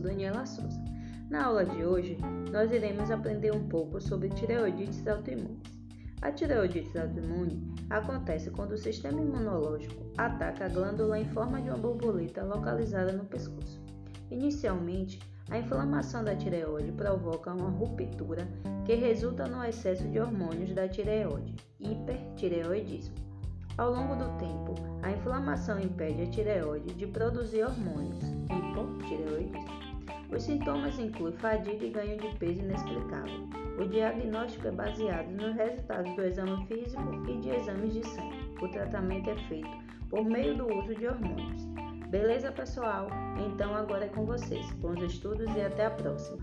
Daniela Souza. Na aula de hoje, nós iremos aprender um pouco sobre tireoidites autoimunes. A tireoidite autoimune acontece quando o sistema imunológico ataca a glândula em forma de uma borboleta localizada no pescoço. Inicialmente, a inflamação da tireoide provoca uma ruptura que resulta no excesso de hormônios da tireoide, hipertireoidismo. Ao longo do tempo, a inflamação impede a tireoide de produzir hormônios, hipotireoidismo. Os sintomas incluem fadiga e ganho de peso inexplicável. O diagnóstico é baseado nos resultados do exame físico e de exames de sangue. O tratamento é feito por meio do uso de hormônios. Beleza, pessoal? Então agora é com vocês. Bons estudos e até a próxima!